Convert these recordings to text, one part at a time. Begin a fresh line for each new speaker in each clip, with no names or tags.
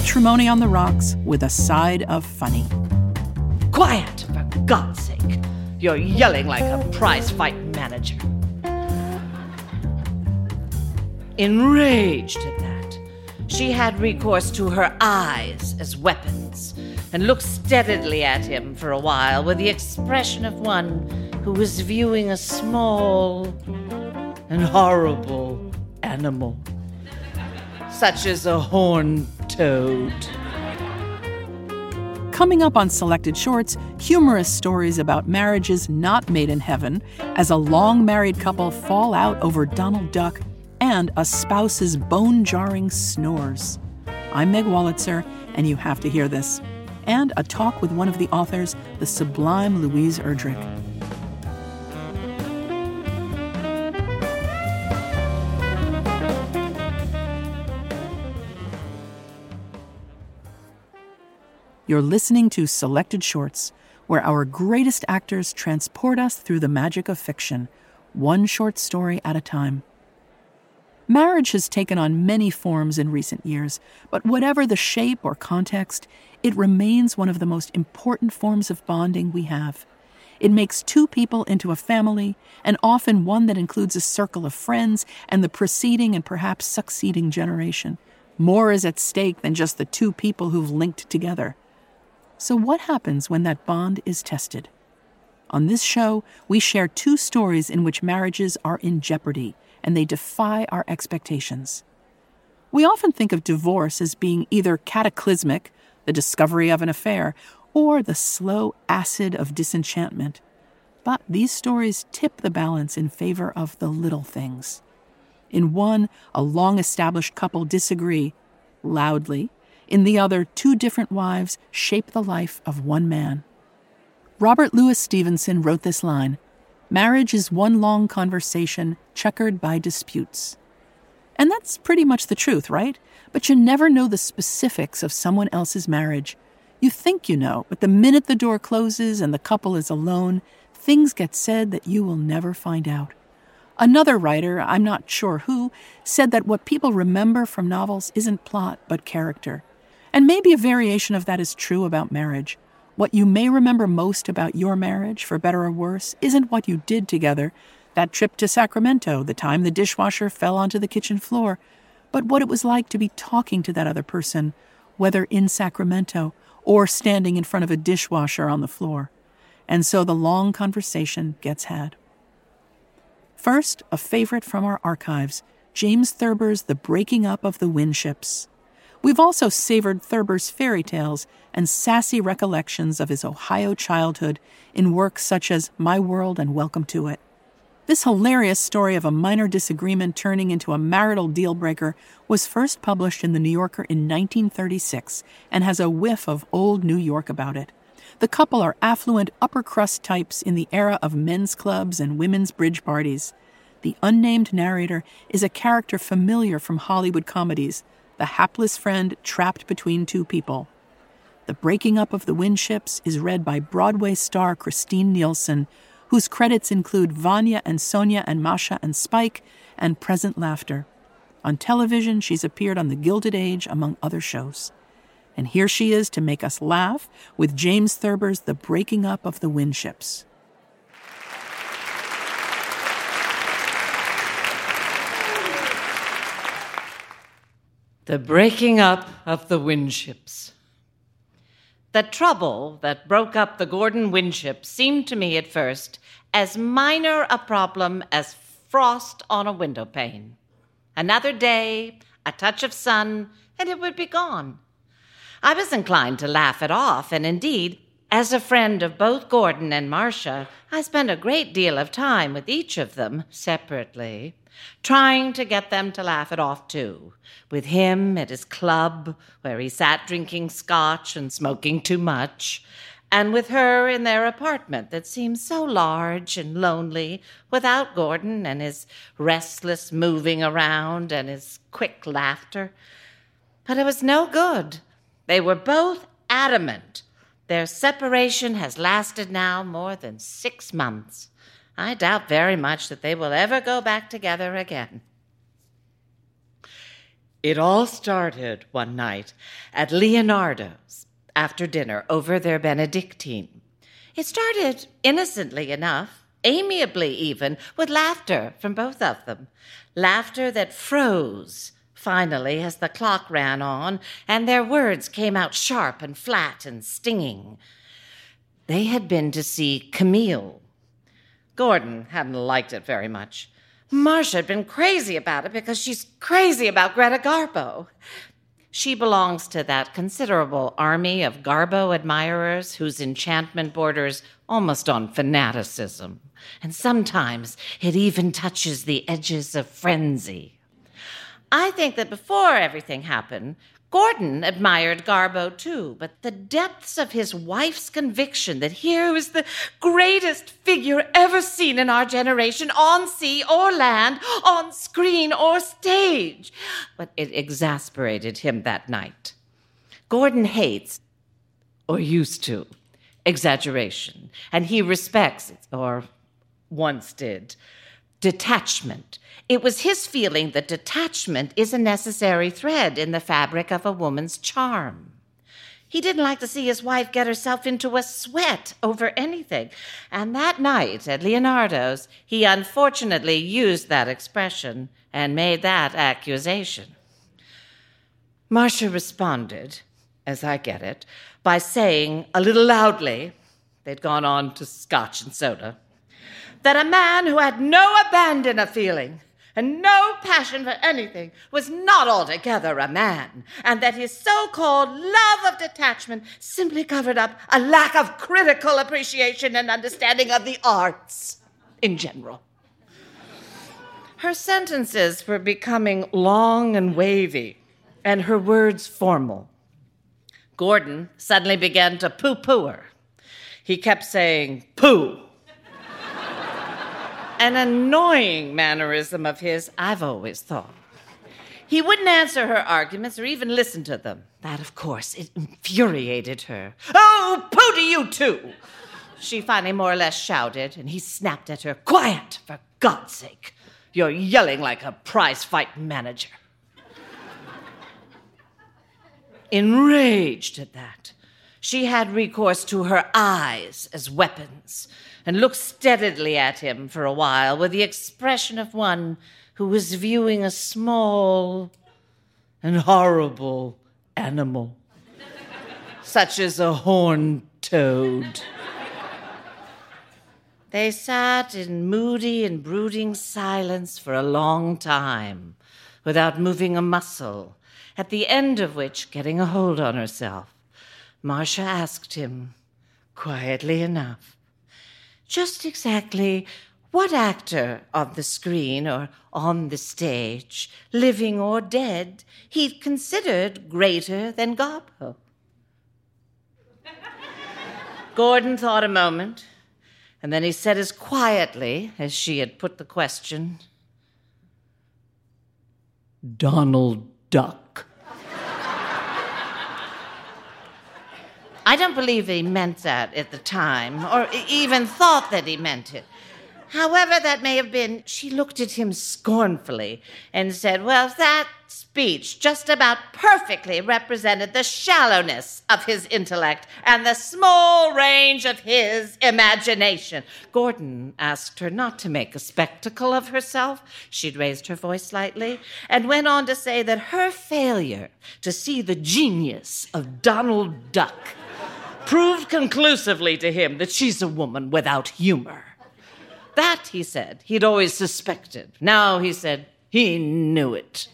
Matrimony on the Rocks with a side of funny.
Quiet, for God's sake. You're yelling like a prize fight manager. Enraged at that, she had recourse to her eyes as weapons and looked steadily at him for a while with the expression of one who was viewing a small and horrible animal, such as a horned
Coming up on Selected Shorts, humorous stories about marriages not made in heaven as a long married couple fall out over Donald Duck and a spouse's bone jarring snores. I'm Meg Wolitzer, and you have to hear this. And a talk with one of the authors, the sublime Louise Erdrich. You're listening to Selected Shorts, where our greatest actors transport us through the magic of fiction, one short story at a time. Marriage has taken on many forms in recent years, but whatever the shape or context, it remains one of the most important forms of bonding we have. It makes two people into a family, and often one that includes a circle of friends and the preceding and perhaps succeeding generation. More is at stake than just the two people who've linked together. So, what happens when that bond is tested? On this show, we share two stories in which marriages are in jeopardy and they defy our expectations. We often think of divorce as being either cataclysmic, the discovery of an affair, or the slow acid of disenchantment. But these stories tip the balance in favor of the little things. In one, a long established couple disagree loudly in the other, two different wives shape the life of one man. Robert Louis Stevenson wrote this line Marriage is one long conversation checkered by disputes. And that's pretty much the truth, right? But you never know the specifics of someone else's marriage. You think you know, but the minute the door closes and the couple is alone, things get said that you will never find out. Another writer, I'm not sure who, said that what people remember from novels isn't plot, but character. And maybe a variation of that is true about marriage. What you may remember most about your marriage, for better or worse, isn't what you did together, that trip to Sacramento, the time the dishwasher fell onto the kitchen floor, but what it was like to be talking to that other person, whether in Sacramento or standing in front of a dishwasher on the floor. And so the long conversation gets had. First, a favorite from our archives James Thurber's The Breaking Up of the Winships. We've also savored Thurber's fairy tales and sassy recollections of his Ohio childhood in works such as My World and Welcome to It. This hilarious story of a minor disagreement turning into a marital deal breaker was first published in The New Yorker in 1936 and has a whiff of old New York about it. The couple are affluent upper crust types in the era of men's clubs and women's bridge parties. The unnamed narrator is a character familiar from Hollywood comedies, the hapless friend trapped between two people. The Breaking Up of the Winships is read by Broadway star Kristine Nielsen, whose credits include Vanya and Sonia and Masha and Spike and Present Laughter. On television, she's appeared on The Gilded Age, among other shows. And here she is to make us laugh with James Thurber's The Breaking Up of the Winships.
The breaking up of the Winships. The trouble that broke up the Gordon Winship seemed to me at first as minor a problem as frost on a window pane. Another day, a touch of sun, and it would be gone. I was inclined to laugh it off, and indeed, as a friend of both Gordon and Marcia, I spent a great deal of time with each of them separately trying to get them to laugh it off too, with him at his club where he sat drinking scotch and smoking too much, and with her in their apartment that seemed so large and lonely without Gordon and his restless moving around and his quick laughter. But it was no good. They were both adamant. Their separation has lasted now more than six months. I doubt very much that they will ever go back together again. It all started one night at Leonardo's after dinner over their Benedictine. It started innocently enough, amiably even, with laughter from both of them. Laughter that froze finally as the clock ran on and their words came out sharp and flat and stinging. They had been to see Camille. Gordon hadn't liked it very much. Marcia had been crazy about it because she's crazy about Greta Garbo. She belongs to that considerable army of Garbo admirers whose enchantment borders almost on fanaticism, and sometimes it even touches the edges of frenzy. I think that before everything happened, Gordon admired Garbo too, but the depths of his wife's conviction that here was the greatest figure ever seen in our generation, on sea or land, on screen or stage, but it exasperated him that night. Gordon hates, or used to, exaggeration, and he respects, or once did, detachment. It was his feeling that detachment is a necessary thread in the fabric of a woman's charm. He didn't like to see his wife get herself into a sweat over anything. And that night at Leonardo's, he unfortunately used that expression and made that accusation. Marcia responded, as I get it, by saying a little loudly, they'd gone on to scotch and soda, that a man who had no abandon of feeling and no passion for anything was not altogether a man, and that his so called love of detachment simply covered up a lack of critical appreciation and understanding of the arts in general. Her sentences were becoming long and wavy, and her words formal. Gordon suddenly began to pooh pooh her. He kept saying, pooh an annoying mannerism of his, I've always thought. He wouldn't answer her arguments or even listen to them. That, of course, it infuriated her. Oh, pooh to you too! She finally more or less shouted, and he snapped at her, Quiet, for God's sake! You're yelling like a prize fight manager. Enraged at that, she had recourse to her eyes as weapons and looked steadily at him for a while with the expression of one who was viewing a small and horrible animal, such as a horned toad. They sat in moody and brooding silence for a long time, without moving a muscle, at the end of which, getting a hold on herself, Marcia asked him, quietly enough, just exactly what actor on the screen or on the stage, living or dead, he'd considered greater than Garbo. Gordon thought a moment, and then he said as quietly as she had put the question Donald Duck. I don't believe he meant that at the time, or even thought that he meant it. However, that may have been, she looked at him scornfully and said, Well, that speech just about perfectly represented the shallowness of his intellect and the small range of his imagination. Gordon asked her not to make a spectacle of herself. She'd raised her voice slightly and went on to say that her failure to see the genius of Donald Duck proved conclusively to him that she's a woman without humor. That, he said, he'd always suspected. Now, he said, he knew it.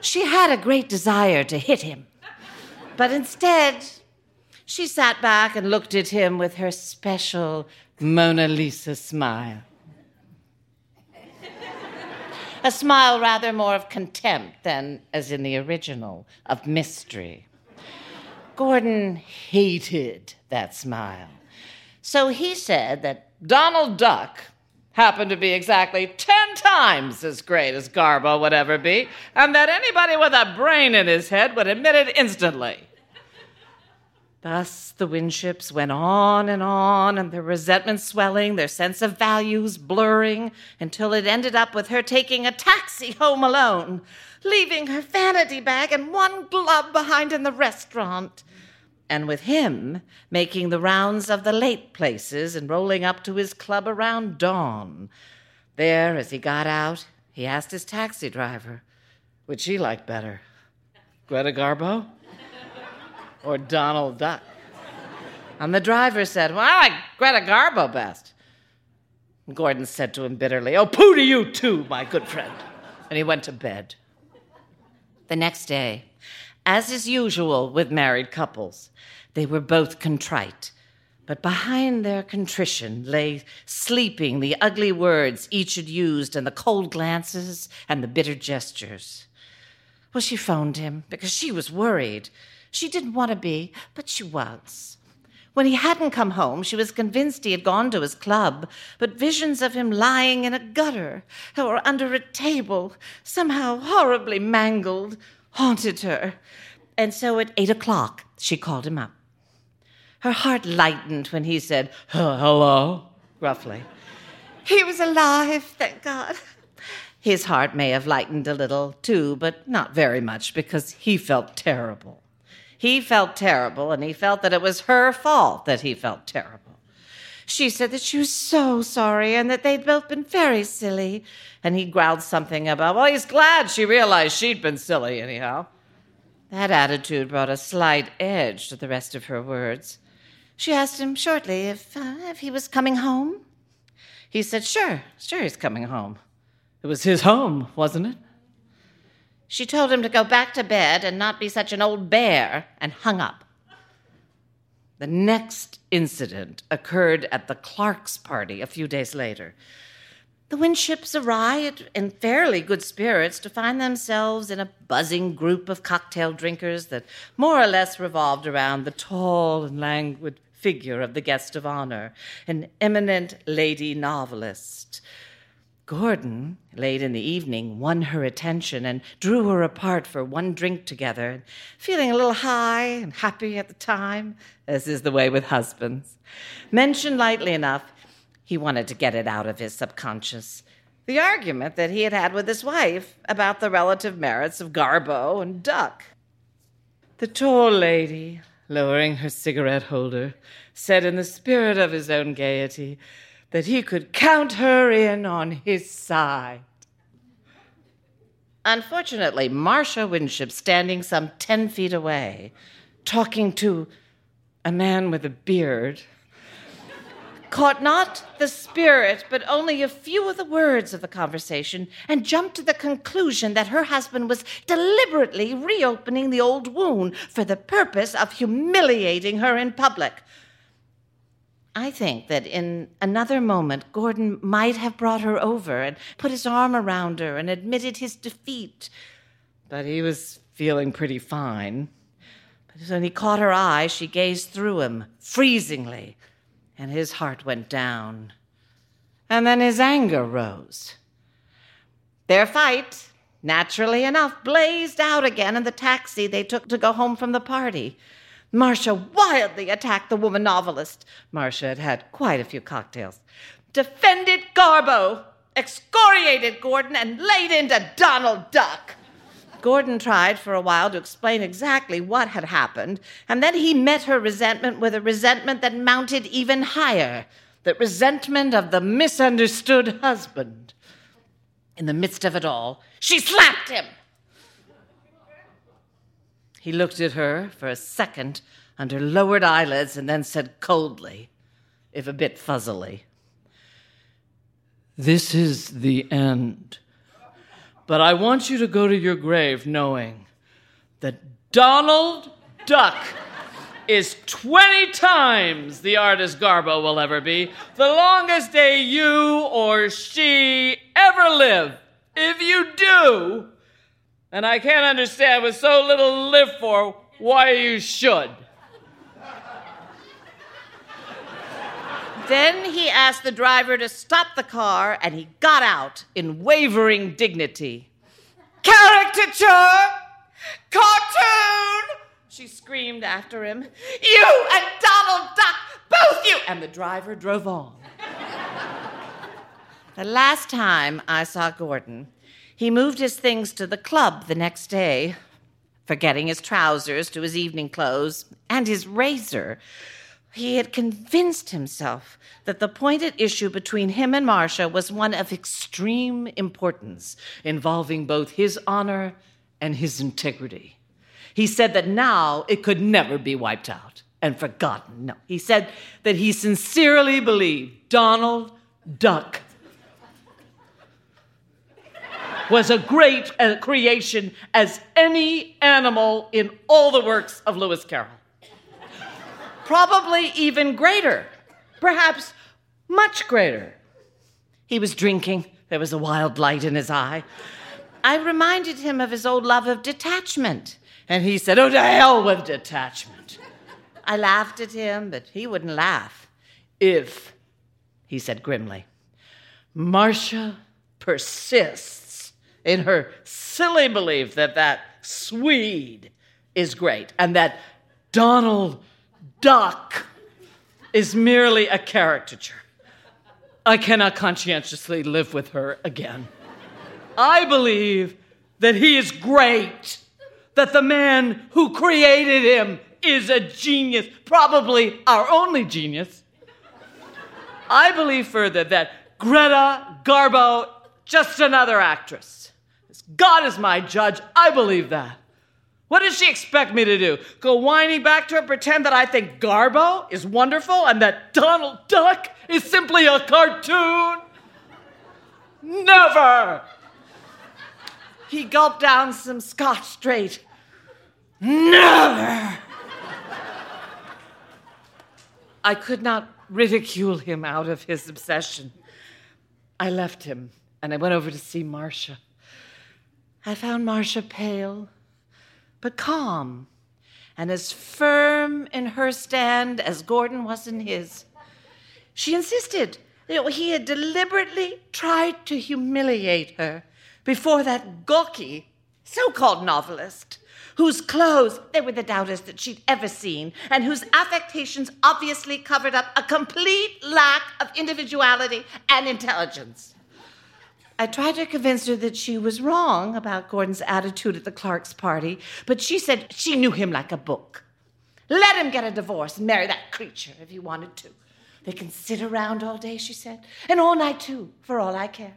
She had a great desire to hit him, but instead, she sat back and looked at him with her special Mona Lisa smile. A smile rather more of contempt than, as in the original, of mystery. Gordon hated that smile. So he said that Donald Duck happened to be exactly 10 times as great as Garbo would ever be, and that anybody with a brain in his head would admit it instantly. Thus the Winships went on and on, and their resentment swelling, their sense of values blurring, until it ended up with her taking a taxi home alone, leaving her vanity bag and one glove behind in the restaurant, and with him making the rounds of the late places and rolling up to his club around dawn. There, as he got out, he asked his taxi driver, which he liked better, Greta Garbo? or Donald Duck. And the driver said, Well, I like Greta Garbo best. Gordon said to him bitterly, Oh, pooh to you too, my good friend. And he went to bed. The next day, as is usual with married couples, they were both contrite. But behind their contrition lay sleeping the ugly words each had used, and the cold glances and the bitter gestures. Well, she phoned him because she was worried. She didn't want to be, but she was. When he hadn't come home, she was convinced he had gone to his club, but visions of him lying in a gutter or under a table, somehow horribly mangled, haunted her. And so at eight o'clock, she called him up. Her heart lightened when he said, Hello, gruffly. He was alive, thank God. His heart may have lightened a little, too, but not very much, because he felt terrible. He felt terrible, and he felt that it was her fault that he felt terrible. She said that she was so sorry and that they'd both been very silly. And he growled something about, well, he's glad she realized she'd been silly, anyhow. That attitude brought a slight edge to the rest of her words. She asked him shortly if, uh, if he was coming home. He said, Sure, sure, he's coming home. It was his home, wasn't it? She told him to go back to bed and not be such an old bear, and hung up. The next incident occurred at the Clark's party a few days later. The Winships arrived in fairly good spirits to find themselves in a buzzing group of cocktail drinkers that more or less revolved around the tall and languid figure of the guest of honor, an eminent lady novelist Gordon, late in the evening, won her attention and drew her apart for one drink together, feeling a little high and happy at the time, as is the way with husbands. Mentioned lightly enough, he wanted to get it out of his subconscious. The argument that he had had with his wife about the relative merits of Garbo and Duck. The tall lady, lowering her cigarette holder, said in the spirit of his own gaiety, that he could count her in on his side. Unfortunately, Marcia Winship, standing some 10 feet away, talking to a man with a beard, caught not the spirit, but only a few of the words of the conversation, and jumped to the conclusion that her husband was deliberately reopening the old wound for the purpose of humiliating her in public. I think that in another moment, Gordon might have brought her over and put his arm around her and admitted his defeat. But he was feeling pretty fine. But when he caught her eye, she gazed through him freezingly, and his heart went down. And then his anger rose. Their fight, naturally enough, blazed out again in the taxi they took to go home from the party. Marcia wildly attacked the woman novelist. Marcia had had quite a few cocktails. Defended Garbo, excoriated Gordon, and laid into Donald Duck. Gordon tried for a while to explain exactly what had happened, and then he met her resentment with a resentment that mounted even higher the resentment of the misunderstood husband. In the midst of it all, she slapped him. He looked at her for a second under lowered eyelids and then said coldly, if a bit fuzzily, This is the end. But I want you to go to your grave knowing that Donald Duck is 20 times the artist Garbo will ever be, the longest day you or she ever live. If you do, and I can't understand with so little to live for why you should. Then he asked the driver to stop the car, and he got out in wavering dignity. Caricature! Cartoon! she screamed after him. You and Donald Duck, both you! And the driver drove on. the last time I saw Gordon, he moved his things to the club the next day, forgetting his trousers to his evening clothes and his razor. He had convinced himself that the point at issue between him and Marcia was one of extreme importance, involving both his honor and his integrity. He said that now it could never be wiped out and forgotten. No, he said that he sincerely believed Donald Duck was a great uh, creation as any animal in all the works of Lewis Carroll. Probably even greater, perhaps much greater. He was drinking, there was a wild light in his eye. I reminded him of his old love of detachment, and he said, Oh, to hell with detachment. I laughed at him, but he wouldn't laugh. If, he said grimly, Marcia persists in her silly belief that that Swede is great and that Donald Duck is merely a caricature. I cannot conscientiously live with her again. I believe that he is great, that the man who created him is a genius, probably our only genius. I believe further that Greta Garbo, just another actress. As God is my judge. I believe that. What does she expect me to do? Go whining back to her, pretend that I think Garbo is wonderful and that Donald Duck is simply a cartoon? Never! He gulped down some scotch straight. Never! I could not ridicule him out of his obsession. I left him and I went over to see Marcia. I found Marcia pale, but calm, and as firm in her stand as Gordon was in his. She insisted that he had deliberately tried to humiliate her before that gawky so called novelist, whose clothes they were the doubtest that she'd ever seen, and whose affectations obviously covered up a complete lack of individuality and intelligence. I tried to convince her that she was wrong about Gordon's attitude at the Clark's party, but she said she knew him like a book. Let him get a divorce and marry that creature if he wanted to. They can sit around all day, she said, and all night too, for all I care,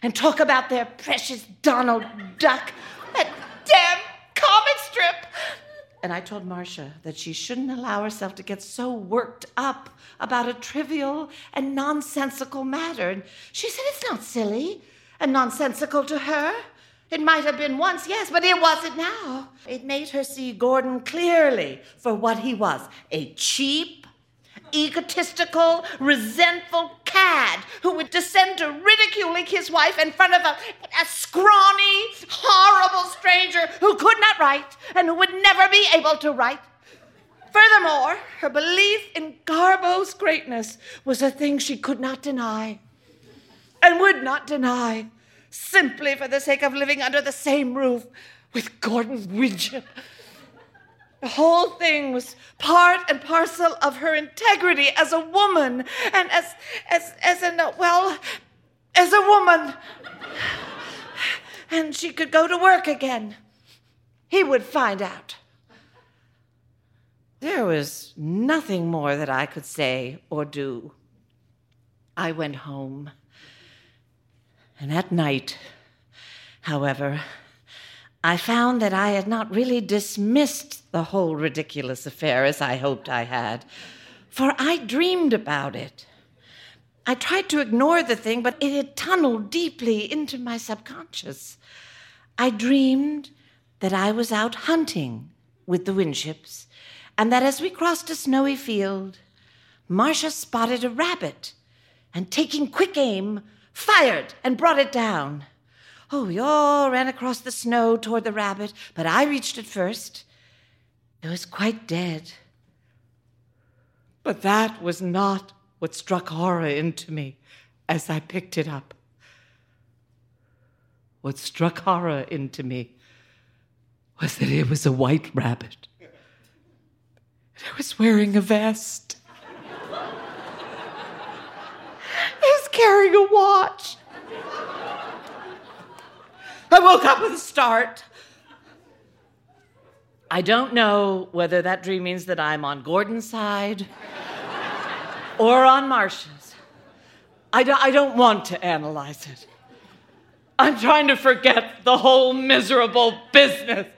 and talk about their precious Donald Duck, that damn comic strip. And I told Marcia that she shouldn't allow herself to get so worked up about a trivial and nonsensical matter. And she said, It's not silly and nonsensical to her. It might have been once, yes, but it wasn't now. It made her see Gordon clearly for what he was a cheap, egotistical, resentful cad who would descend to ridiculing his wife in front of a, a scrawny, horrible stranger who could not write and who would never be able to write. Furthermore, her belief in Garbo's greatness was a thing she could not deny and would not deny simply for the sake of living under the same roof with Gordon Winship. The whole thing was part and parcel of her integrity as a woman and as as as an well as a woman. And she could go to work again. He would find out. There was nothing more that I could say or do. I went home. And at night, however, I found that I had not really dismissed the whole ridiculous affair as I hoped I had, for I dreamed about it. I tried to ignore the thing, but it had tunneled deeply into my subconscious. I dreamed that I was out hunting with the Winships, and that as we crossed a snowy field, Marcia spotted a rabbit, and taking quick aim, fired and brought it down. Oh, we all ran across the snow toward the rabbit, but I reached it first. It was quite dead. But that was not what struck horror into me as I picked it up. What struck horror into me was that it was a white rabbit. And I was wearing a vest. I was carrying a watch. I woke up with a start. I don't know whether that dream means that I'm on Gordon's side or on Marcia's. I, do, I don't want to analyze it. I'm trying to forget the whole miserable business.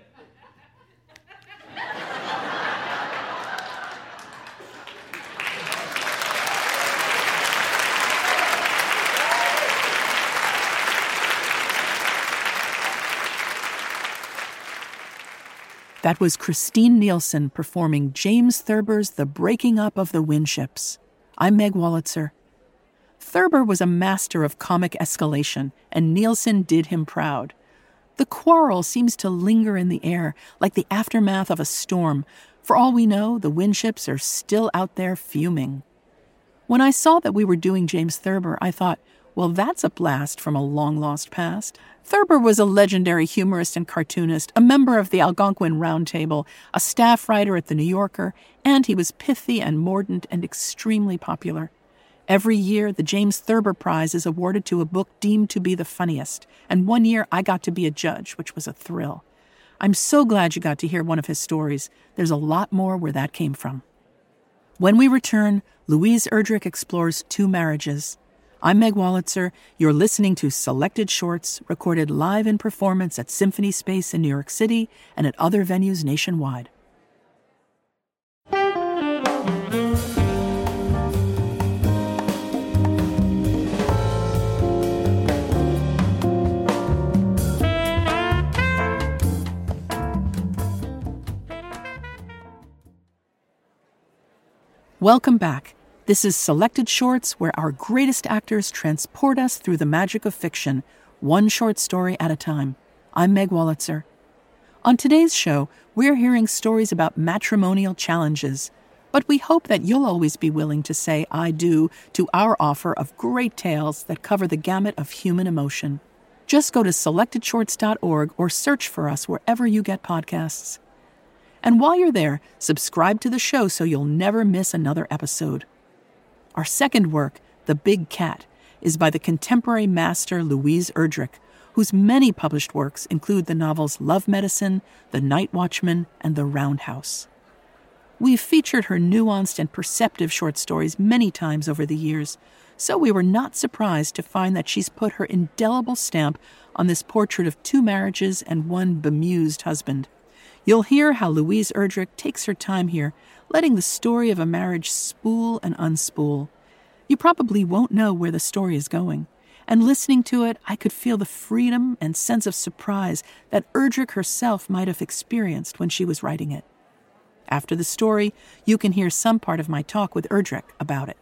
That was Kristine Nielsen performing James Thurber's The Breaking Up of the Winships. I'm Meg Wolitzer. Thurber was a master of comic escalation, and Nielsen did him proud. The quarrel seems to linger in the air like the aftermath of a storm. For all we know, the Winships are still out there fuming. When I saw that we were doing James Thurber, I thought, well, that's a blast from a long lost past. Thurber was a legendary humorist and cartoonist, a member of the Algonquin Round Table, a staff writer at The New Yorker, and he was pithy and mordant and extremely popular. Every year, the James Thurber Prize is awarded to a book deemed to be the funniest, and one year I got to be a judge, which was a thrill. I'm so glad you got to hear one of his stories. There's a lot more where that came from. When we return, Louise Erdrich explores two marriages. I'm Meg Wolitzer. You're listening to Selected Shorts, recorded live in performance at Symphony Space in New York City and at other venues nationwide. Welcome back. This is Selected Shorts, where our greatest actors transport us through the magic of fiction, one short story at a time. I'm Meg Wolitzer. On today's show, we're hearing stories about matrimonial challenges, but we hope that you'll always be willing to say I do to our offer of great tales that cover the gamut of human emotion. Just go to selectedshorts.org or search for us wherever you get podcasts. And while you're there, subscribe to the show so you'll never miss another episode. Our second work, The Big Cat, is by the contemporary master Louise Erdrich, whose many published works include the novels Love Medicine, The Night Watchman, and The Roundhouse. We've featured her nuanced and perceptive short stories many times over the years, so we were not surprised to find that she's put her indelible stamp on this portrait of two marriages and one bemused husband. You'll hear how Louise Erdrich takes her time here letting the story of a marriage spool and unspool. You probably won't know where the story is going. And listening to it, I could feel the freedom and sense of surprise that Erdrich herself might have experienced when she was writing it. After the story, you can hear some part of my talk with Erdrich about it.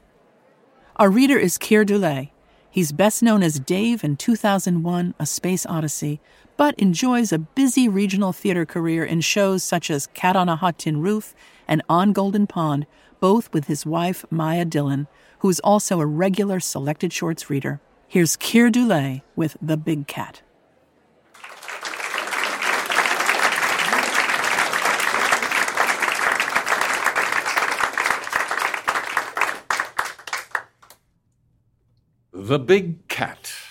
Our reader is Keir Dullea. He's best known as Dave in 2001 A Space Odyssey, but enjoys a busy regional theater career in shows such as Cat on a Hot Tin Roof and On Golden Pond, both with his wife, Mia Dillon, who is also a regular selected shorts reader. Here's Keir Dullea with The Big Cat.
The Big Cat.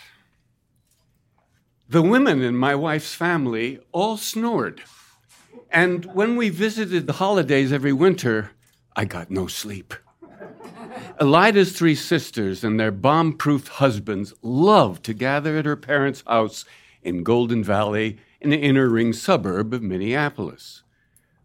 The women in my wife's family all snored. And when we visited the holidays every winter, I got no sleep. Elida's three sisters and their bomb proof husbands loved to gather at her parents' house in Golden Valley, an inner ring suburb of Minneapolis.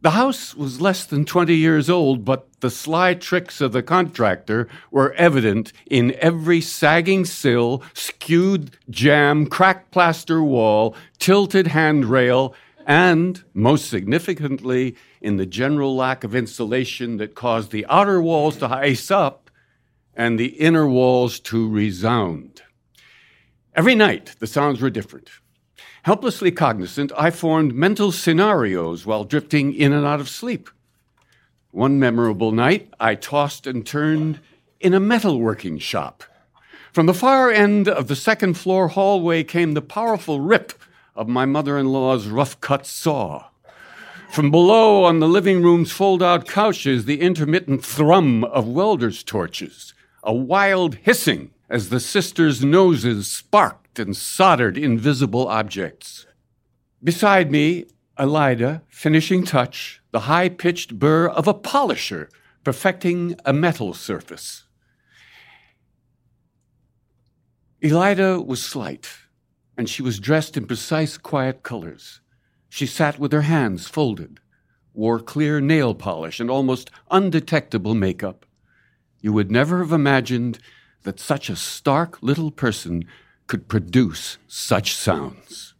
The house was less than 20 years old, but the sly tricks of the contractor were evident in every sagging sill, skewed jamb, cracked plaster wall, tilted handrail, and, most significantly, in the general lack of insulation that caused the outer walls to ice up and the inner walls to resound. Every night, the sounds were different. Helplessly cognizant, I formed mental scenarios while drifting in and out of sleep. One memorable night, I tossed and turned in a metalworking shop. From the far end of the second floor hallway came the powerful rip of my mother in law's rough cut saw. From below on the living room's fold out couches, the intermittent thrum of welders' torches, a wild hissing as the sisters' noses sparked and soldered invisible objects. Beside me, Elida, finishing touch, the high pitched burr of a polisher perfecting a metal surface. Elida was slight, and she was dressed in precise, quiet colors. She sat with her hands folded, wore clear nail polish and almost undetectable makeup. You would never have imagined that such a stark little person could produce such sounds.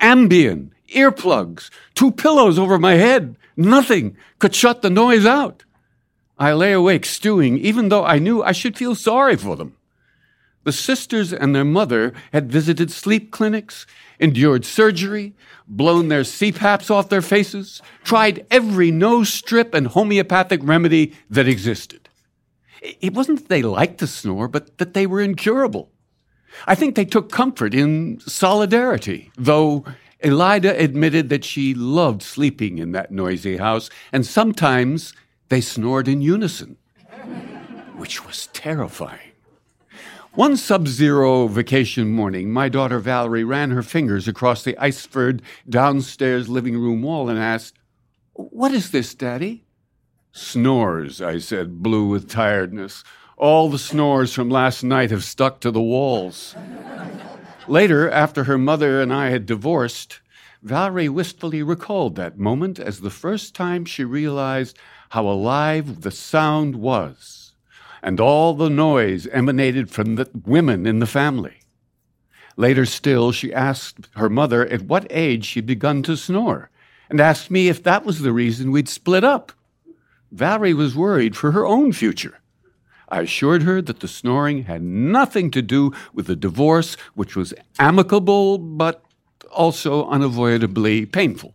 Ambien, earplugs, two pillows over my head, nothing could shut the noise out. I lay awake stewing, even though I knew I should feel sorry for them. The sisters and their mother had visited sleep clinics, endured surgery, blown their CPAPs off their faces, tried every nose strip and homeopathic remedy that existed. It wasn't that they liked to snore, but that they were incurable. I think they took comfort in solidarity, though Elida admitted that she loved sleeping in that noisy house, and sometimes they snored in unison, which was terrifying. One sub zero vacation morning, my daughter Valerie ran her fingers across the ice-furred downstairs living room wall and asked, What is this, Daddy? Snores, I said, blue with tiredness. All the snores from last night have stuck to the walls. Later, after her mother and I had divorced, Valerie wistfully recalled that moment as the first time she realized how alive the sound was and all the noise emanated from the women in the family. Later still, she asked her mother at what age she'd begun to snore, and asked me if that was the reason we'd split up. Valerie was worried for her own future. I assured her that the snoring had nothing to do with the divorce, which was amicable but also unavoidably painful.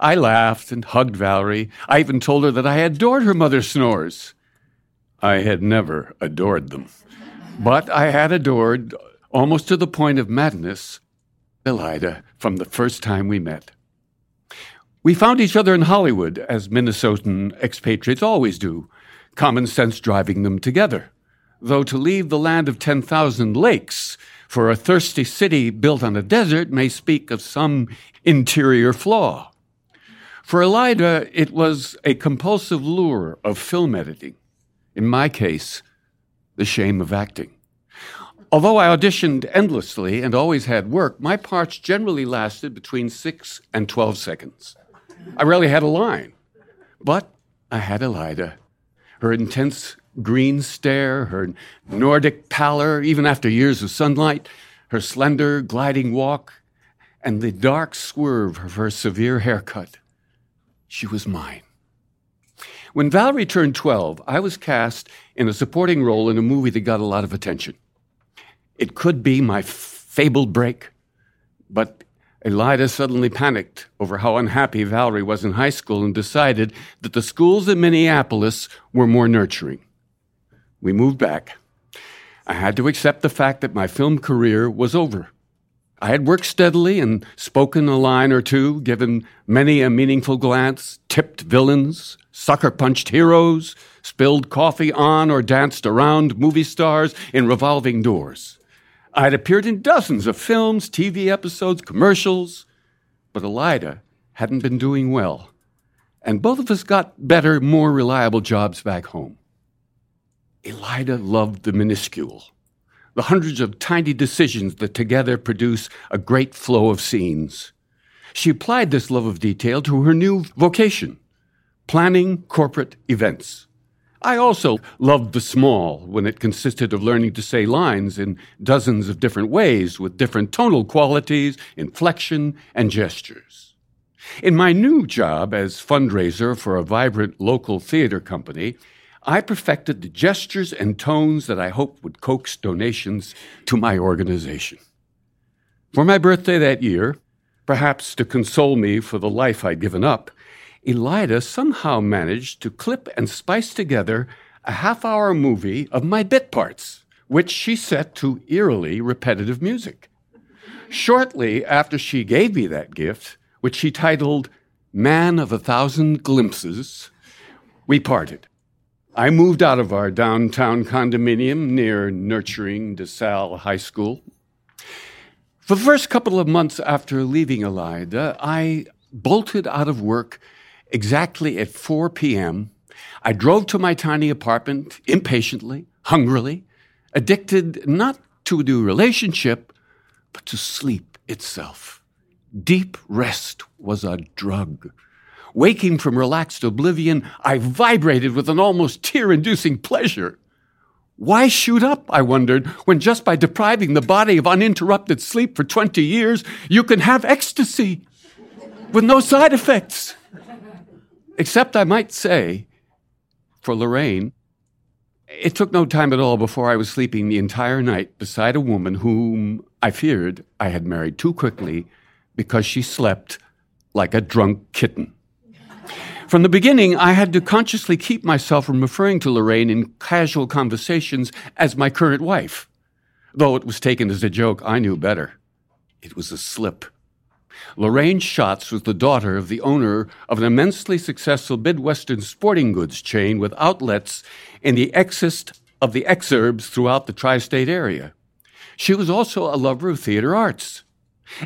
I laughed and hugged Valerie. I even told her that I adored her mother's snores. I had never adored them. But I had adored, almost to the point of madness, Elida from the first time we met. We found each other in Hollywood, as Minnesotan expatriates always do, common sense driving them together. Though to leave the land of 10,000 lakes for a thirsty city built on a desert may speak of some interior flaw. For Elida, it was a compulsive lure of film editing. In my case, the shame of acting. Although I auditioned endlessly and always had work, my parts generally lasted between six and 12 seconds. I rarely had a line. But I had Elida. Her intense green stare, her Nordic pallor, even after years of sunlight, her slender, gliding walk, and the dark swerve of her severe haircut. She was mine. When Valerie turned 12, I was cast in a supporting role in a movie that got a lot of attention. It could be my fabled break, but Elida suddenly panicked over how unhappy Valerie was in high school and decided that the schools in Minneapolis were more nurturing. We moved back. I had to accept the fact that my film career was over. I had worked steadily and spoken a line or two, given many a meaningful glance, tipped villains, sucker punched heroes, spilled coffee on or danced around movie stars in revolving doors. I had appeared in dozens of films, TV episodes, commercials, but Elida hadn't been doing well. And both of us got better, more reliable jobs back home. Elida loved the minuscule the hundreds of tiny decisions that together produce a great flow of scenes. She applied this love of detail to her new vocation planning corporate events. I also loved the small when it consisted of learning to say lines in dozens of different ways with different tonal qualities, inflection, and gestures. In my new job as fundraiser for a vibrant local theater company, I perfected the gestures and tones that I hoped would coax donations to my organization. For my birthday that year, perhaps to console me for the life I'd given up, Elida somehow managed to clip and spice together a half hour movie of my bit parts, which she set to eerily repetitive music. Shortly after she gave me that gift, which she titled man of a thousand glimpses, we parted. I moved out of our downtown condominium near nurturing DeSalle High School. For the first couple of months after leaving Elida, I bolted out of work exactly at 4 p.m. I drove to my tiny apartment impatiently, hungrily, addicted not to a new relationship, but to sleep itself. Deep rest was a drug. Waking from relaxed oblivion, I vibrated with an almost tear inducing pleasure. Why shoot up, I wondered, when just by depriving the body of uninterrupted sleep for 20 years, you can have ecstasy with no side effects? Except, I might say, for Lorraine, it took no time at all before I was sleeping the entire night beside a woman whom I feared I had married too quickly because she slept like a drunk kitten. From the beginning, I had to consciously keep myself from referring to Lorraine in casual conversations as my current wife. Though it was taken as a joke, I knew better. It was a slip. Lorraine Schatz was the daughter of the owner of an immensely successful Midwestern sporting goods chain with outlets in the exist of the exurbs throughout the tri state area. She was also a lover of theater arts.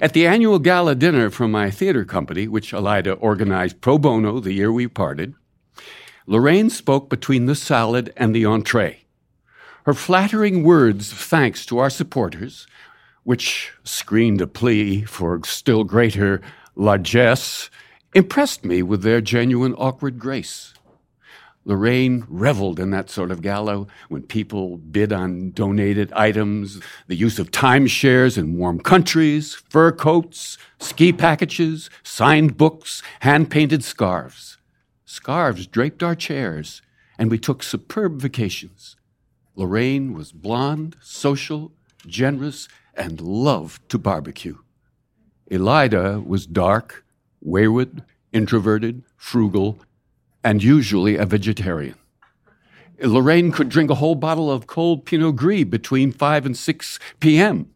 At the annual gala dinner from my theater company, which Elida organized pro bono the year we parted, Lorraine spoke between the salad and the entree. Her flattering words of thanks to our supporters, which screened a plea for still greater largesse, impressed me with their genuine awkward grace. Lorraine reveled in that sort of gala when people bid on donated items, the use of timeshares in warm countries, fur coats, ski packages, signed books, hand painted scarves. Scarves draped our chairs, and we took superb vacations. Lorraine was blonde, social, generous, and loved to barbecue. Elida was dark, wayward, introverted, frugal, and usually a vegetarian. Lorraine could drink a whole bottle of cold Pinot Gris between 5 and 6 p.m.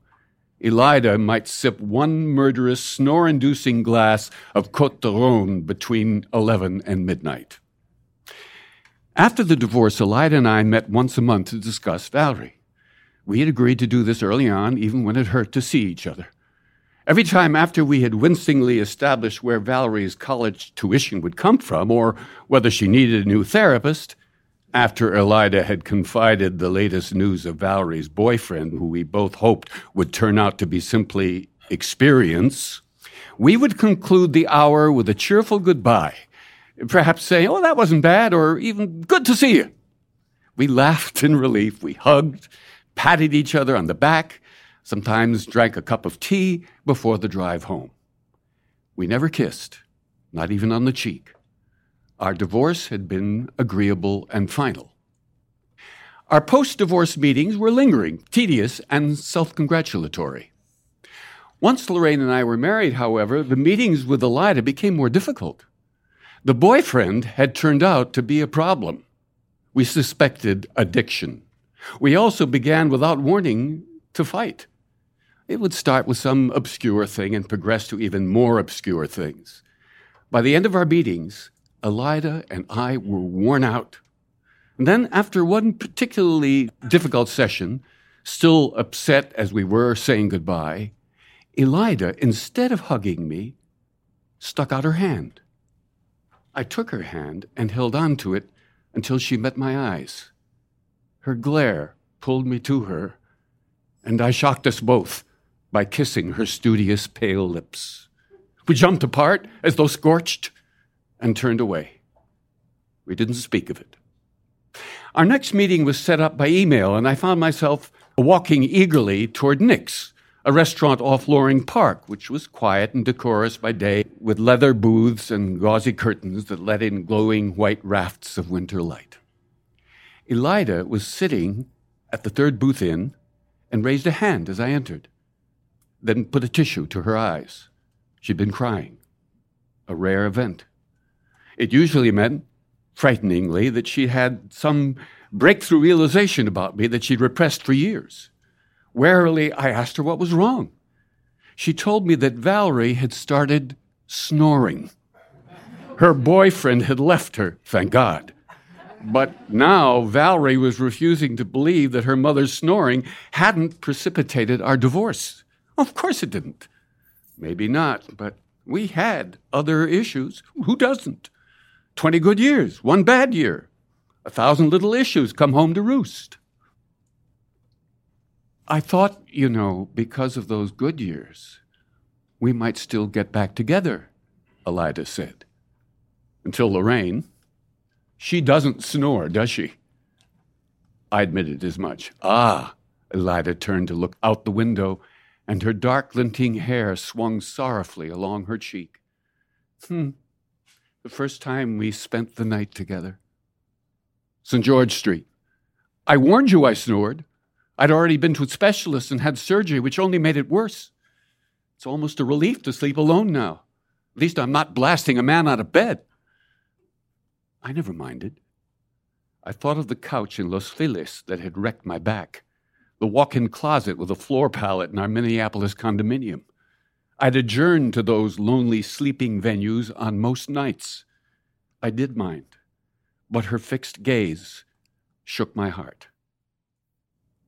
Elida might sip one murderous, snore inducing glass of Cote de Rhone between 11 and midnight. After the divorce, Elida and I met once a month to discuss Valerie. We had agreed to do this early on, even when it hurt to see each other. Every time after we had wincingly established where Valerie's college tuition would come from, or whether she needed a new therapist, after Elida had confided the latest news of Valerie's boyfriend, who we both hoped would turn out to be simply experience, we would conclude the hour with a cheerful goodbye, perhaps saying, Oh, that wasn't bad, or even good to see you. We laughed in relief, we hugged, patted each other on the back, sometimes drank a cup of tea before the drive home. We never kissed, not even on the cheek. Our divorce had been agreeable and final. Our post divorce meetings were lingering, tedious, and self congratulatory. Once Lorraine and I were married, however, the meetings with Elida became more difficult. The boyfriend had turned out to be a problem. We suspected addiction. We also began, without warning, to fight. It would start with some obscure thing and progress to even more obscure things. By the end of our meetings, Elida and I were worn out. And then, after one particularly difficult session, still upset as we were saying goodbye, Elida, instead of hugging me, stuck out her hand. I took her hand and held on to it until she met my eyes. Her glare pulled me to her, and I shocked us both by kissing her studious pale lips. We jumped apart as though scorched and turned away. We didn't speak of it. Our next meeting was set up by email, and I found myself walking eagerly toward Nick's, a restaurant off Loring Park, which was quiet and decorous by day, with leather booths and gauzy curtains that let in glowing white rafts of winter light. Elida was sitting at the third booth in and raised a hand as I entered then put a tissue to her eyes. She'd been crying. A rare event. It usually meant, frighteningly, that she had some breakthrough realization about me that she'd repressed for years. Warily, I asked her what was wrong. She told me that Valerie had started snoring. Her boyfriend had left her, thank God. But now Valerie was refusing to believe that her mother's snoring hadn't precipitated our divorce. Of course it didn't. Maybe not, but we had other issues. Who doesn't? 20 good years, one bad year. A thousand little issues come home to roost. I thought, you know, because of those good years, we might still get back together, Elida said. Until Lorraine. She doesn't snore, does she? I admitted as much. Ah, Elida turned to look out the window, and her dark glinting hair swung sorrowfully along her cheek. Hmm. The first time we spent the night together. St. George Street. I warned you I snored. I'd already been to a specialist and had surgery, which only made it worse. It's almost a relief to sleep alone now. At least I'm not blasting a man out of bed. I never minded. I thought of the couch in Los Feliz that had wrecked my back, the walk in closet with a floor pallet in our Minneapolis condominium. I'd adjourned to those lonely sleeping venues on most nights. I did mind, but her fixed gaze shook my heart.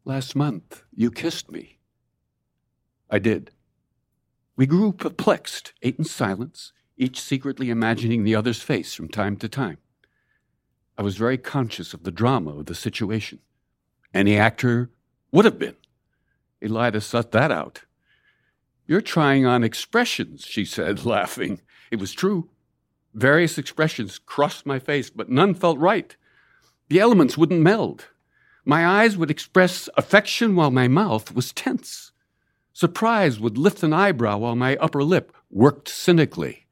Last month, you kissed me. I did. We grew perplexed, ate in silence, each secretly imagining the other's face from time to time. I was very conscious of the drama of the situation. Any actor would have been. Elida sought that out. You're trying on expressions, she said, laughing. It was true. Various expressions crossed my face, but none felt right. The elements wouldn't meld. My eyes would express affection while my mouth was tense. Surprise would lift an eyebrow while my upper lip worked cynically.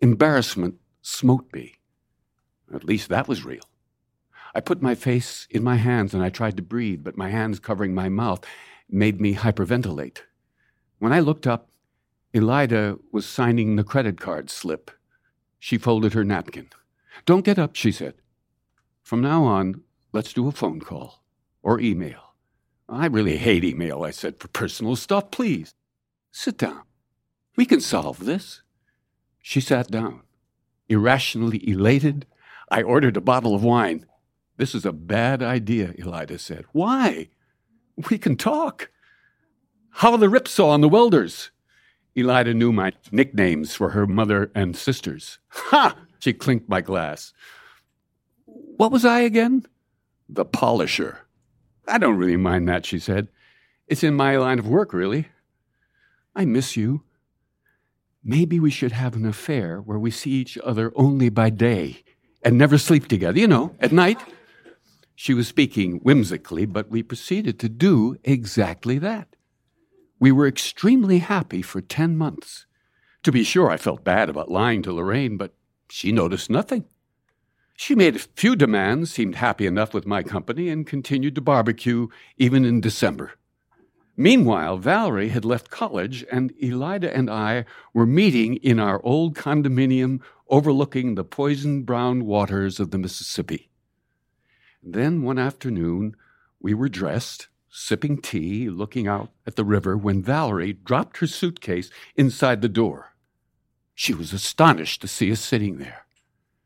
Embarrassment smote me. At least that was real. I put my face in my hands and I tried to breathe, but my hands covering my mouth made me hyperventilate. When I looked up, Elida was signing the credit card slip. She folded her napkin. Don't get up, she said. From now on, Let's do a phone call or email. I really hate email, I said, for personal stuff. Please, sit down. We can solve this. She sat down. Irrationally elated, I ordered a bottle of wine. This is a bad idea, Elida said. Why? We can talk. How are the Ripsaw and the Welders? Elida knew my nicknames for her mother and sisters. Ha! She clinked my glass. What was I again? the polisher. I don't really mind that, she said. It's in my line of work, really. I miss you. Maybe we should have an affair where we see each other only by day and never sleep together, you know, at night. She was speaking whimsically, but we proceeded to do exactly that. We were extremely happy for 10 months. To be sure, I felt bad about lying to Lorraine, but she noticed nothing. She made a few demands, seemed happy enough with my company, and continued to barbecue even in December. Meanwhile, Valerie had left college, and Elida and I were meeting in our old condominium overlooking the poison brown waters of the Mississippi. Then one afternoon, we were dressed, sipping tea, looking out at the river, when Valerie dropped her suitcase inside the door. She was astonished to see us sitting there.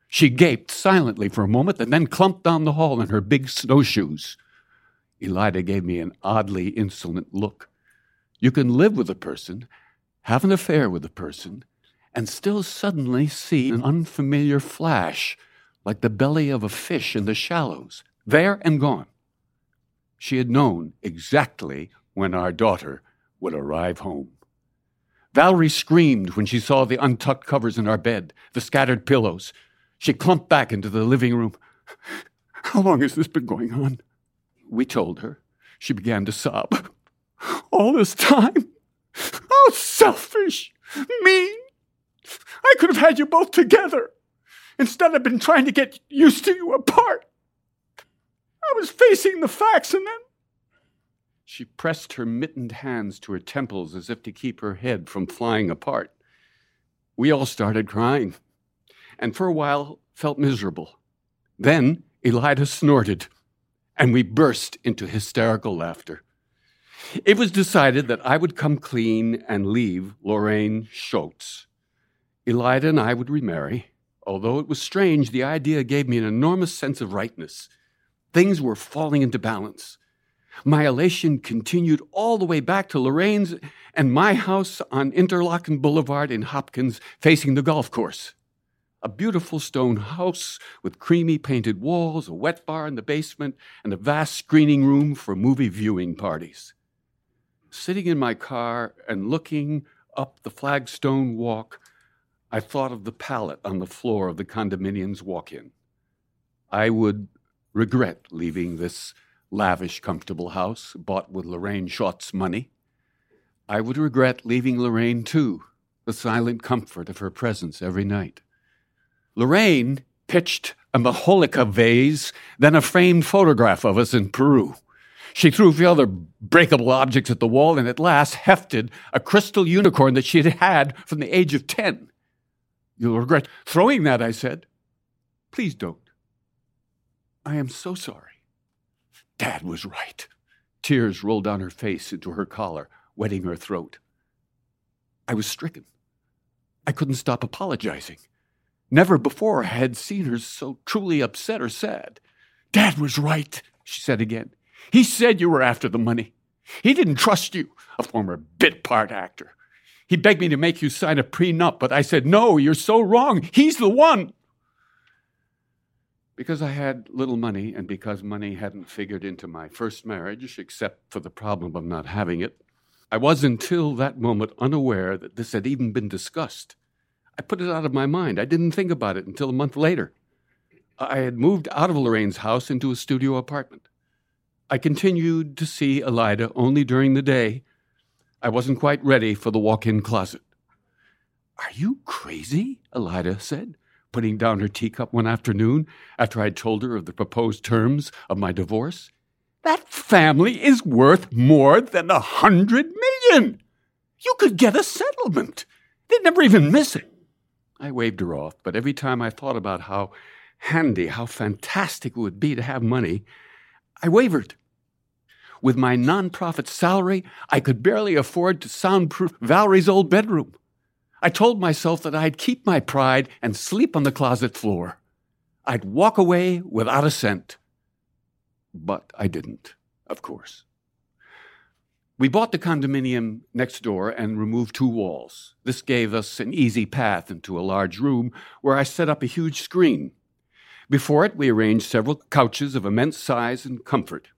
She gaped silently for a moment and then clumped down the hall in her big snowshoes. Elida gave me an oddly insolent look. You can live with a person, have an affair with a person, and still suddenly see an unfamiliar flash like the belly of a fish in the shallows, there and gone. She had known exactly when our daughter would arrive home. Valerie screamed when she saw the untucked covers in our bed, the scattered pillows. She clumped back into the living room. How long has this been going on? We told her. She began to sob. All this time? How selfish! Mean! I could have had you both together. Instead, I've been trying to get used to you apart. I was facing the facts and then. She pressed her mittened hands to her temples as if to keep her head from flying apart. We all started crying and for a while felt miserable. Then Elida snorted, and we burst into hysterical laughter. It was decided that I would come clean and leave Lorraine Schatz. Elida and I would remarry. Although it was strange, the idea gave me an enormous sense of rightness. Things were falling into balance. My elation continued all the way back to Lorraine's and my house on Interlachen Boulevard in Hopkins, facing the golf course. A beautiful stone house with creamy painted walls, a wet bar in the basement, and a vast screening room for movie viewing parties. Sitting in my car and looking up the flagstone walk, I thought of the pallet on the floor of the condominium's walk in. I would regret leaving this lavish, comfortable house bought with Lorraine Schatz's money. I would regret leaving Lorraine, too, the silent comfort of her presence every night. Lorraine pitched a Majolica vase, then a framed photograph of us in Peru. She threw a few other breakable objects at the wall and at last hefted a crystal unicorn that she had had from the age of 10. You'll regret throwing that, I said. Please don't. I am so sorry. Dad was right. Tears rolled down her face into her collar, wetting her throat. I was stricken. I couldn't stop apologizing. Never before had seen her so truly upset or sad. Dad was right, she said again. He said you were after the money. He didn't trust you, a former bit part actor. He begged me to make you sign a prenup, but I said, no, you're so wrong. He's the one. Because I had little money and because money hadn't figured into my first marriage, except for the problem of not having it, I was until that moment unaware that this had even been discussed. I put it out of my mind. I didn't think about it until a month later. I had moved out of Lorraine's house into a studio apartment. I continued to see Elida only during the day. I wasn't quite ready for the walk in closet. Are you crazy? Elida said putting down her teacup one afternoon after I'd told her of the proposed terms of my divorce. That family is worth more than a hundred million. You could get a settlement. They'd never even miss it. I waved her off, but every time I thought about how handy, how fantastic it would be to have money, I wavered. With my nonprofit salary, I could barely afford to soundproof Valerie's old bedroom. I told myself that I'd keep my pride and sleep on the closet floor. I'd walk away without a cent. But I didn't, of course. We bought the condominium next door and removed two walls. This gave us an easy path into a large room where I set up a huge screen. Before it, we arranged several couches of immense size and comfort.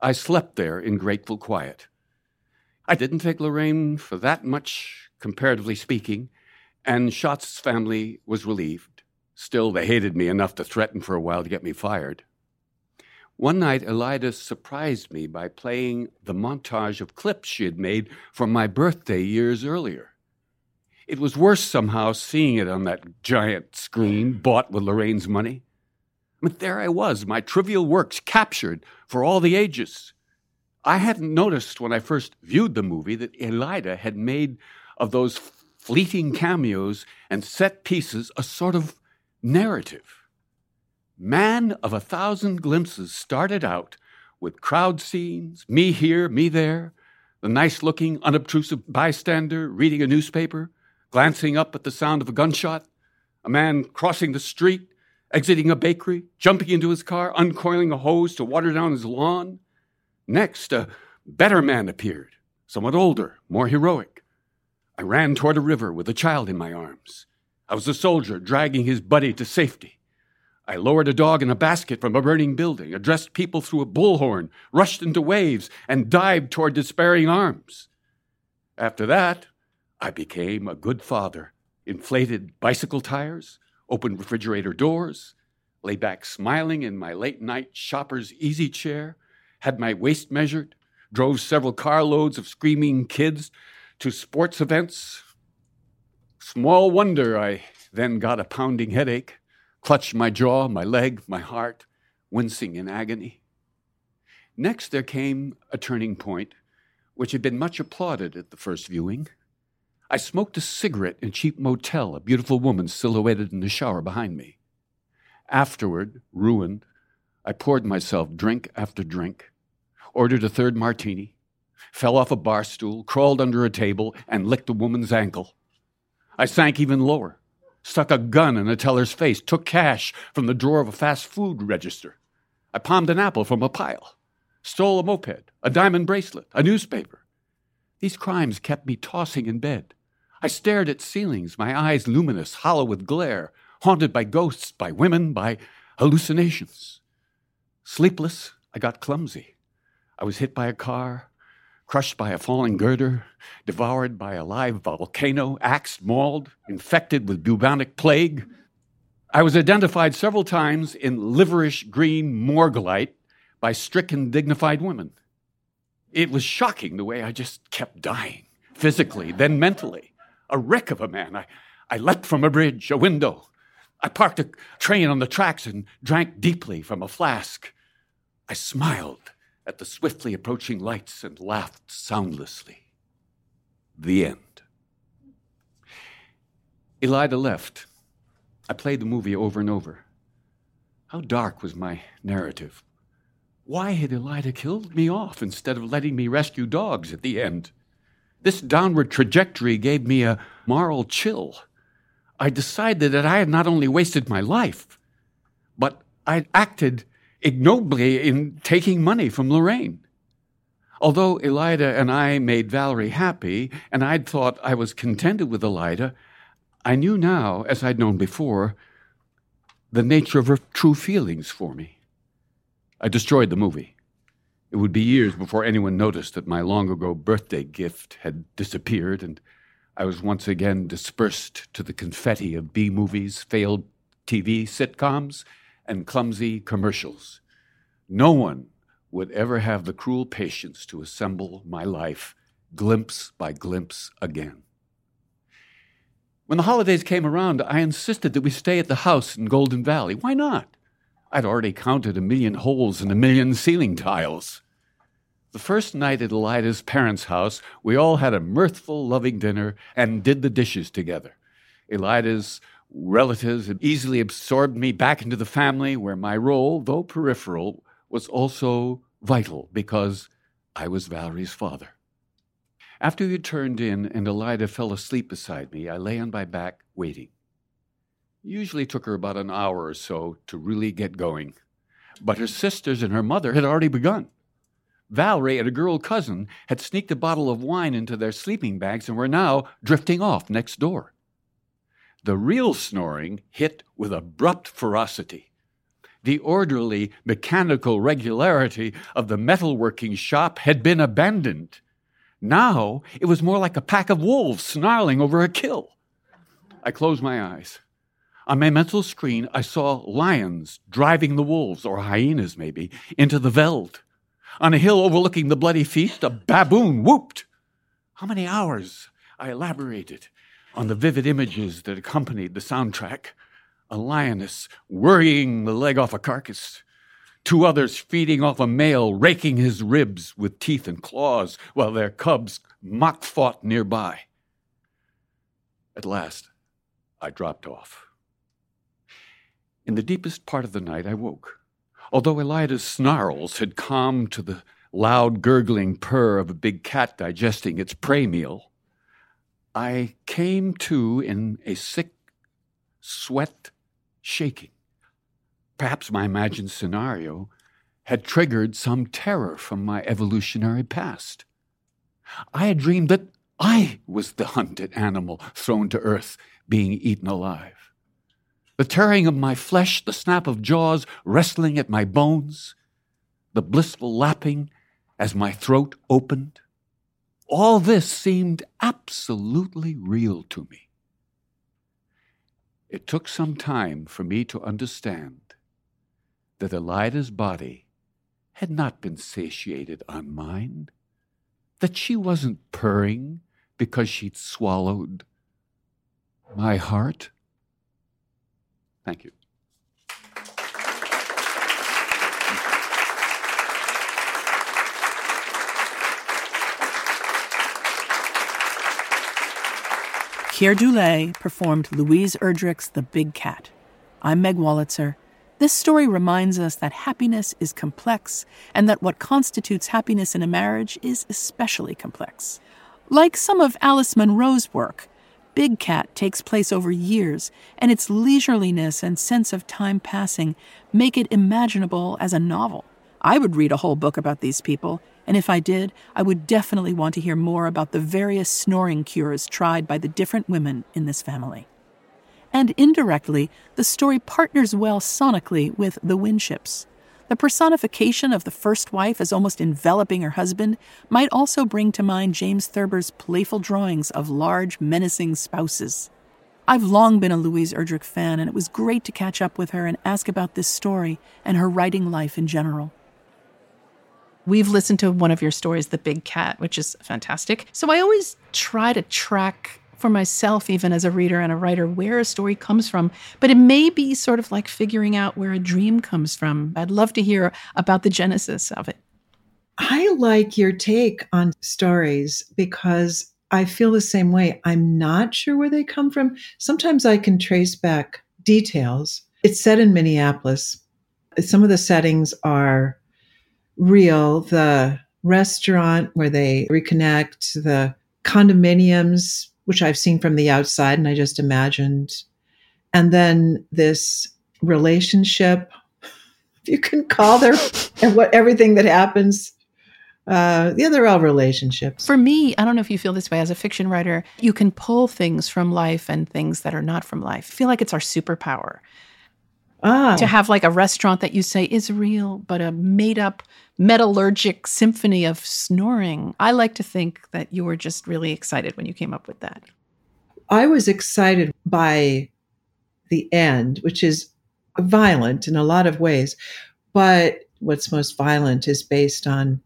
I slept there in grateful quiet. I didn't take Lorraine for that much comparatively speaking, and Schatz's family was relieved. Still, they hated me enough to threaten for a while to get me fired. One night, Elida surprised me by playing the montage of clips she had made from my birthday years earlier. It was worse somehow seeing it on that giant screen bought with Lorraine's money. But there I was, my trivial works captured for all the ages. I hadn't noticed when I first viewed the movie that Elida had made of those fleeting cameos and set pieces a sort of narrative. Man of a Thousand Glimpses started out with crowd scenes, me here, me there, the nice looking, unobtrusive bystander reading a newspaper, glancing up at the sound of a gunshot, a man crossing the street, exiting a bakery, jumping into his car, uncoiling a hose to water down his lawn. Next, a better man appeared, somewhat older, more heroic. I ran toward a river with a child in my arms. I was a soldier dragging his buddy to safety. I lowered a dog in a basket from a burning building, addressed people through a bullhorn, rushed into waves, and dived toward despairing arms. After that, I became a good father, inflated bicycle tires, opened refrigerator doors, lay back smiling in my late night shopper's easy chair, had my waist measured, drove several carloads of screaming kids to sports events. Small wonder I then got a pounding headache, clutched my jaw, my leg, my heart, wincing in agony. Next, there came a turning point, which had been much applauded at the first viewing. I smoked a cigarette in a cheap motel, a beautiful woman silhouetted in the shower behind me. Afterward, ruined, I poured myself drink after drink, ordered a third martini, fell off a bar stool, crawled under a table, and licked a woman's ankle. I sank even lower, stuck a gun in a teller's face, took cash from the drawer of a fast food register. I palmed an apple from a pile, stole a moped, a diamond bracelet, a newspaper. These crimes kept me tossing in bed. I stared at ceilings, my eyes luminous, hollow with glare, haunted by ghosts, by women, by hallucinations. Sleepless, I got clumsy. I was hit by a car, crushed by a falling girder, devoured by a live volcano, axed, mauled, infected with bubonic plague. I was identified several times in liverish green morgellite by stricken, dignified women. It was shocking the way I just kept dying, physically, then mentally. A wreck of a man. I, I leapt from a bridge, a window. I parked a train on the tracks and drank deeply from a flask. I smiled at the swiftly approaching lights and laughed soundlessly. The end. Elida left. I played the movie over and over. How dark was my narrative? Why had Elida killed me off instead of letting me rescue dogs at the end? This downward trajectory gave me a moral chill. I decided that I had not only wasted my life, but I'd acted ignobly in taking money from Lorraine. Although Elida and I made Valerie happy, and I'd thought I was contented with Elida, I knew now, as I'd known before, the nature of her true feelings for me. I destroyed the movie. It would be years before anyone noticed that my long ago birthday gift had disappeared, and I was once again dispersed to the confetti of B movies, failed TV sitcoms, and clumsy commercials. No one would ever have the cruel patience to assemble my life glimpse by glimpse again. When the holidays came around, I insisted that we stay at the house in Golden Valley. Why not? I'd already counted a million holes in a million ceiling tiles. The first night at Elida's parents' house, we all had a mirthful, loving dinner and did the dishes together. Elida's relatives had easily absorbed me back into the family, where my role, though peripheral, was also vital because I was Valerie's father. After we turned in and Elida fell asleep beside me, I lay on my back waiting. Usually took her about an hour or so to really get going, but her sisters and her mother had already begun. Valerie and a girl cousin had sneaked a bottle of wine into their sleeping bags and were now drifting off next door. The real snoring hit with abrupt ferocity. The orderly, mechanical regularity of the metalworking shop had been abandoned. Now it was more like a pack of wolves snarling over a kill. I closed my eyes. On my mental screen, I saw lions driving the wolves, or hyenas maybe, into the veld. On a hill overlooking the bloody feast, a baboon whooped. How many hours I elaborated on the vivid images that accompanied the soundtrack. A lioness worrying the leg off a carcass, two others feeding off a male, raking his ribs with teeth and claws, while their cubs mock fought nearby. At last, I dropped off. In the deepest part of the night, I woke. Although Elida's snarls had calmed to the loud gurgling purr of a big cat digesting its prey meal, I came to in a sick sweat shaking. Perhaps my imagined scenario had triggered some terror from my evolutionary past. I had dreamed that I was the hunted animal thrown to earth, being eaten alive. The tearing of my flesh, the snap of jaws wrestling at my bones, the blissful lapping as my throat opened. All this seemed absolutely real to me. It took some time for me to understand that Elida's body had not been satiated on mine, that she wasn't purring because she'd swallowed my heart. Thank you.
Dullea performed Louise Erdrich's The Big Cat. I'm Meg Wolitzer. This story reminds us that happiness is complex and that what constitutes happiness in a marriage is especially complex. Like some of Alice Munro's work, Big Cat takes place over years, and its leisureliness and sense of time passing make it imaginable as a novel. I would read a whole book about these people, and if I did, I would definitely want to hear more about the various snoring cures tried by the different women in this family. And indirectly, the story partners well sonically with the Winships. The personification of the first wife as almost enveloping her husband might also bring to mind James Thurber's playful drawings of large, menacing spouses. I've long been a Louise Erdrich fan, and it was great to catch up with her and ask about this story and her writing life in general. We've listened to one of your stories, The Big Cat, which is fantastic. So I always try to track for myself, even as a reader and a writer, where a story comes from. But it may be sort of like figuring out where a dream comes from. I'd love to hear about the genesis of it.
I like your take on stories because I feel the same way. I'm not sure where they come from. Sometimes I can trace back details. It's set in Minneapolis. Some of the settings are real. The restaurant where they reconnect, the condominiums, which I've seen from the outside and I just imagined. And then this relationship, if you can call there and what everything that happens. Uh, yeah, they're all relationships.
For me, I don't know if you feel this way as a fiction writer, you can pull things from life and things that are not from life. I feel like it's our superpower. Ah. To have like a restaurant that you say is real, but a made up metallurgic symphony of snoring. I like to think that you were just really excited when you came up with that.
I was excited by the end, which is violent in a lot of ways. But what's most violent is based on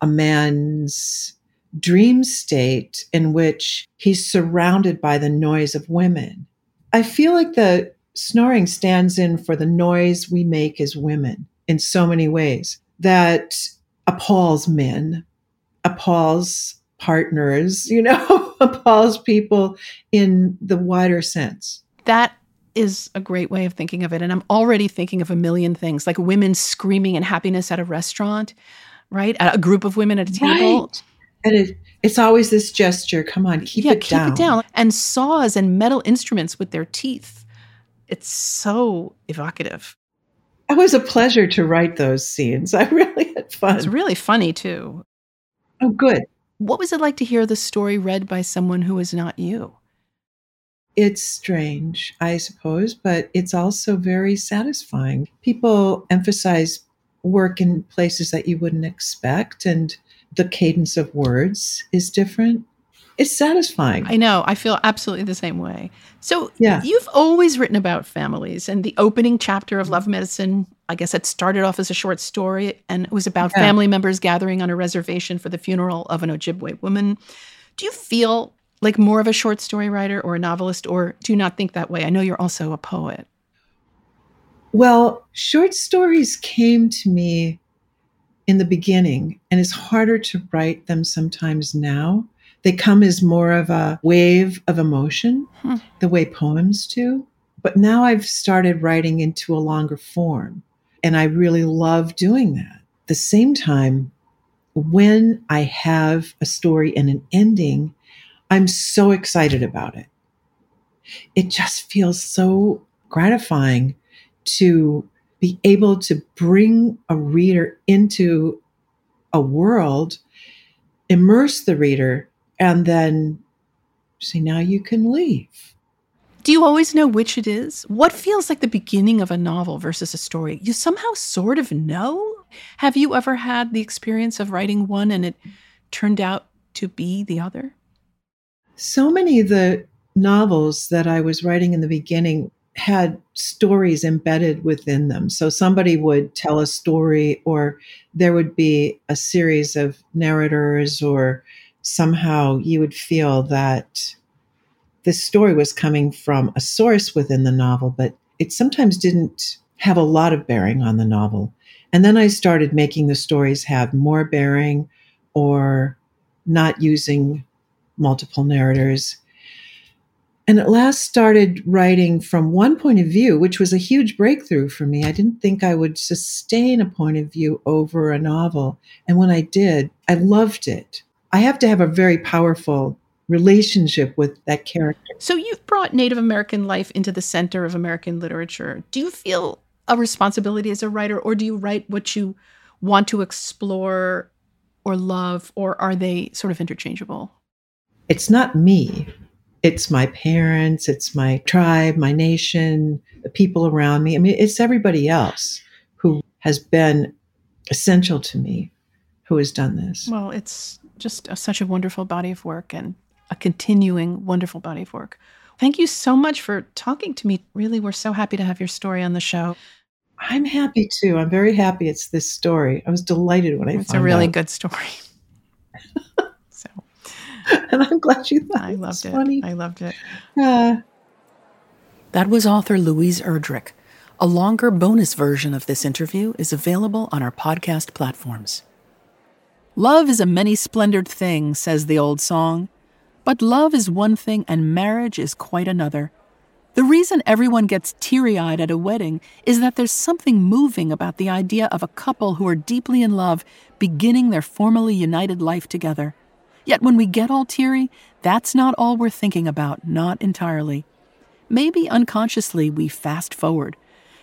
a man's dream state in which he's surrounded by the noise of women. I feel like the snoring stands in for the noise we make as women in so many ways that appalls men, appalls partners, you know, appalls people in the wider sense.
That is a great way of thinking of it. And I'm already thinking of a million things like women screaming in happiness at a restaurant, right? At a group of women at a table. Right.
And it, it's always this gesture come on, keep yeah, it
keep
down.
Keep it down. And saws and metal instruments with their teeth. It's so evocative.
It was a pleasure to write those scenes. I really had fun.
It's really funny too.
Oh, good.
What was it like to hear the story read by someone who is not you?
It's strange, I suppose, but it's also very satisfying. People emphasize work in places that you wouldn't expect, and the cadence of words is different it's satisfying.
I know. I feel absolutely the same way. So, yeah. you've always written about families, and the opening chapter of Love Medicine, I guess it started off as a short story, and it was about yeah. family members gathering on a reservation for the funeral of an Ojibwe woman. Do you feel like more of a short story writer or a novelist, or do you not think that way? I know you're also a poet.
Well, short stories came to me in the beginning, and it's harder to write them sometimes now they come as more of a wave of emotion, hmm. the way poems do. But now I've started writing into a longer form, and I really love doing that. At the same time, when I have a story and an ending, I'm so excited about it. It just feels so gratifying to be able to bring a reader into a world, immerse the reader, and then say, now you can leave.
Do you always know which it is? What feels like the beginning of a novel versus a story? You somehow sort of know? Have you ever had the experience of writing one and it turned out to be the other?
So many of the novels that I was writing in the beginning had stories embedded within them. So somebody would tell a story, or there would be a series of narrators or somehow you would feel that this story was coming from a source within the novel, but it sometimes didn't have a lot of bearing on the novel. And then I started making the stories have more bearing or not using multiple narrators. And at last started writing from one point of view, which was a huge breakthrough for me. I didn't think I would sustain a point of view over a novel. And when I did, I loved it. I have to have a very powerful relationship with that character.
So you've brought Native American life into the center of American literature. Do you feel a responsibility as a writer, or do you write what you want to explore or love, or are they sort of interchangeable?
It's not me. It's my parents, it's my tribe, my nation, the people around me. I mean, it's everybody else who has been essential to me who has done this.
Well, it's just a, such a wonderful body of work and a continuing wonderful body of work. Thank you so much for talking to me. Really, we're so happy to have your story on the show.
I'm happy too. I'm very happy it's this story. I was delighted when I
it's a really
out.
good story.
so, and I'm glad you thought I
loved it.
Funny.
I loved it.
Uh,
that was author Louise Erdrich. A longer bonus version of this interview is available on our podcast platforms. Love is a many splendored thing, says the old song. But love is one thing and marriage is quite another. The reason everyone gets teary eyed at a wedding is that there's something moving about the idea of a couple who are deeply in love beginning their formally united life together. Yet when we get all teary, that's not all we're thinking about, not entirely. Maybe unconsciously we fast forward,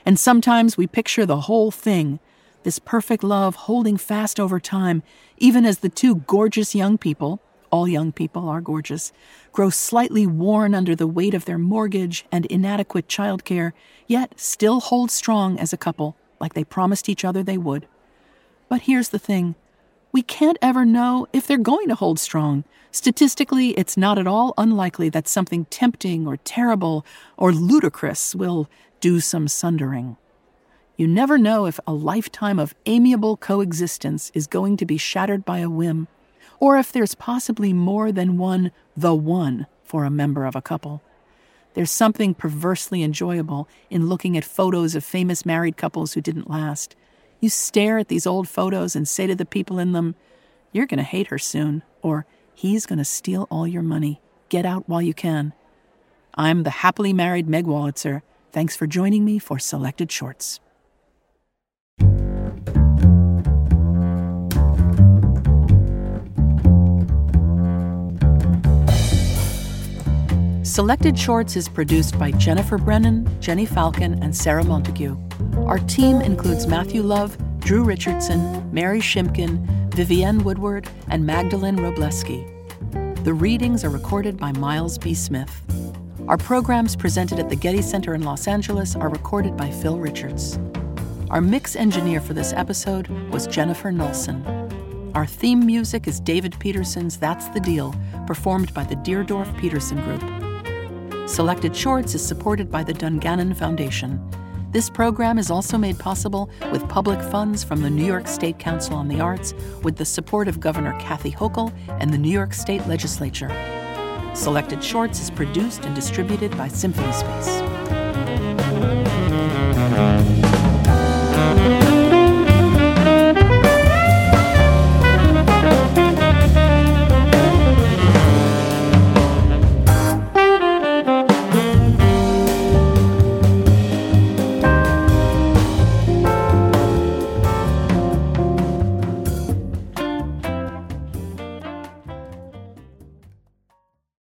and sometimes we picture the whole thing this perfect love holding fast over time, even as the two gorgeous young people, all young people are gorgeous, grow slightly worn under the weight of their mortgage and inadequate childcare, yet still hold strong as a couple, like they promised each other they would. But here's the thing we can't ever know if they're going to hold strong. Statistically, it's not at all unlikely that something tempting or terrible or ludicrous will do some sundering. You never know if a lifetime of amiable coexistence is going to be shattered by a whim or if there's possibly more than one the one for a member of a couple. There's something perversely enjoyable in looking at photos of famous married couples who didn't last. You stare at these old photos and say to the people in them, You're going to hate her soon, or He's going to steal all your money. Get out while you can. I'm the happily married Meg Wolitzer. Thanks for joining me for Selected Shorts. Selected Shorts is produced by Jennifer Brennan, Jenny Falcon, and Sarah Montague. Our team includes Matthew Love, Drew Richardson, Mary Shimkin, Vivienne Woodward, and Magdalene Robleski. The readings are recorded by Miles B. Smith. Our programs presented at the Getty Center in Los Angeles are recorded by Phil Richards. Our mix engineer for this episode was Jennifer Nelson. Our theme music is David Peterson's That's the Deal, performed by the Deardorff Peterson Group. Selected Shorts is supported by the Dungannon Foundation. This program is also made possible with public funds from the New York State Council on the Arts with the support of Governor Kathy Hochul and the New York State Legislature. Selected Shorts is produced and distributed by Symphony Space.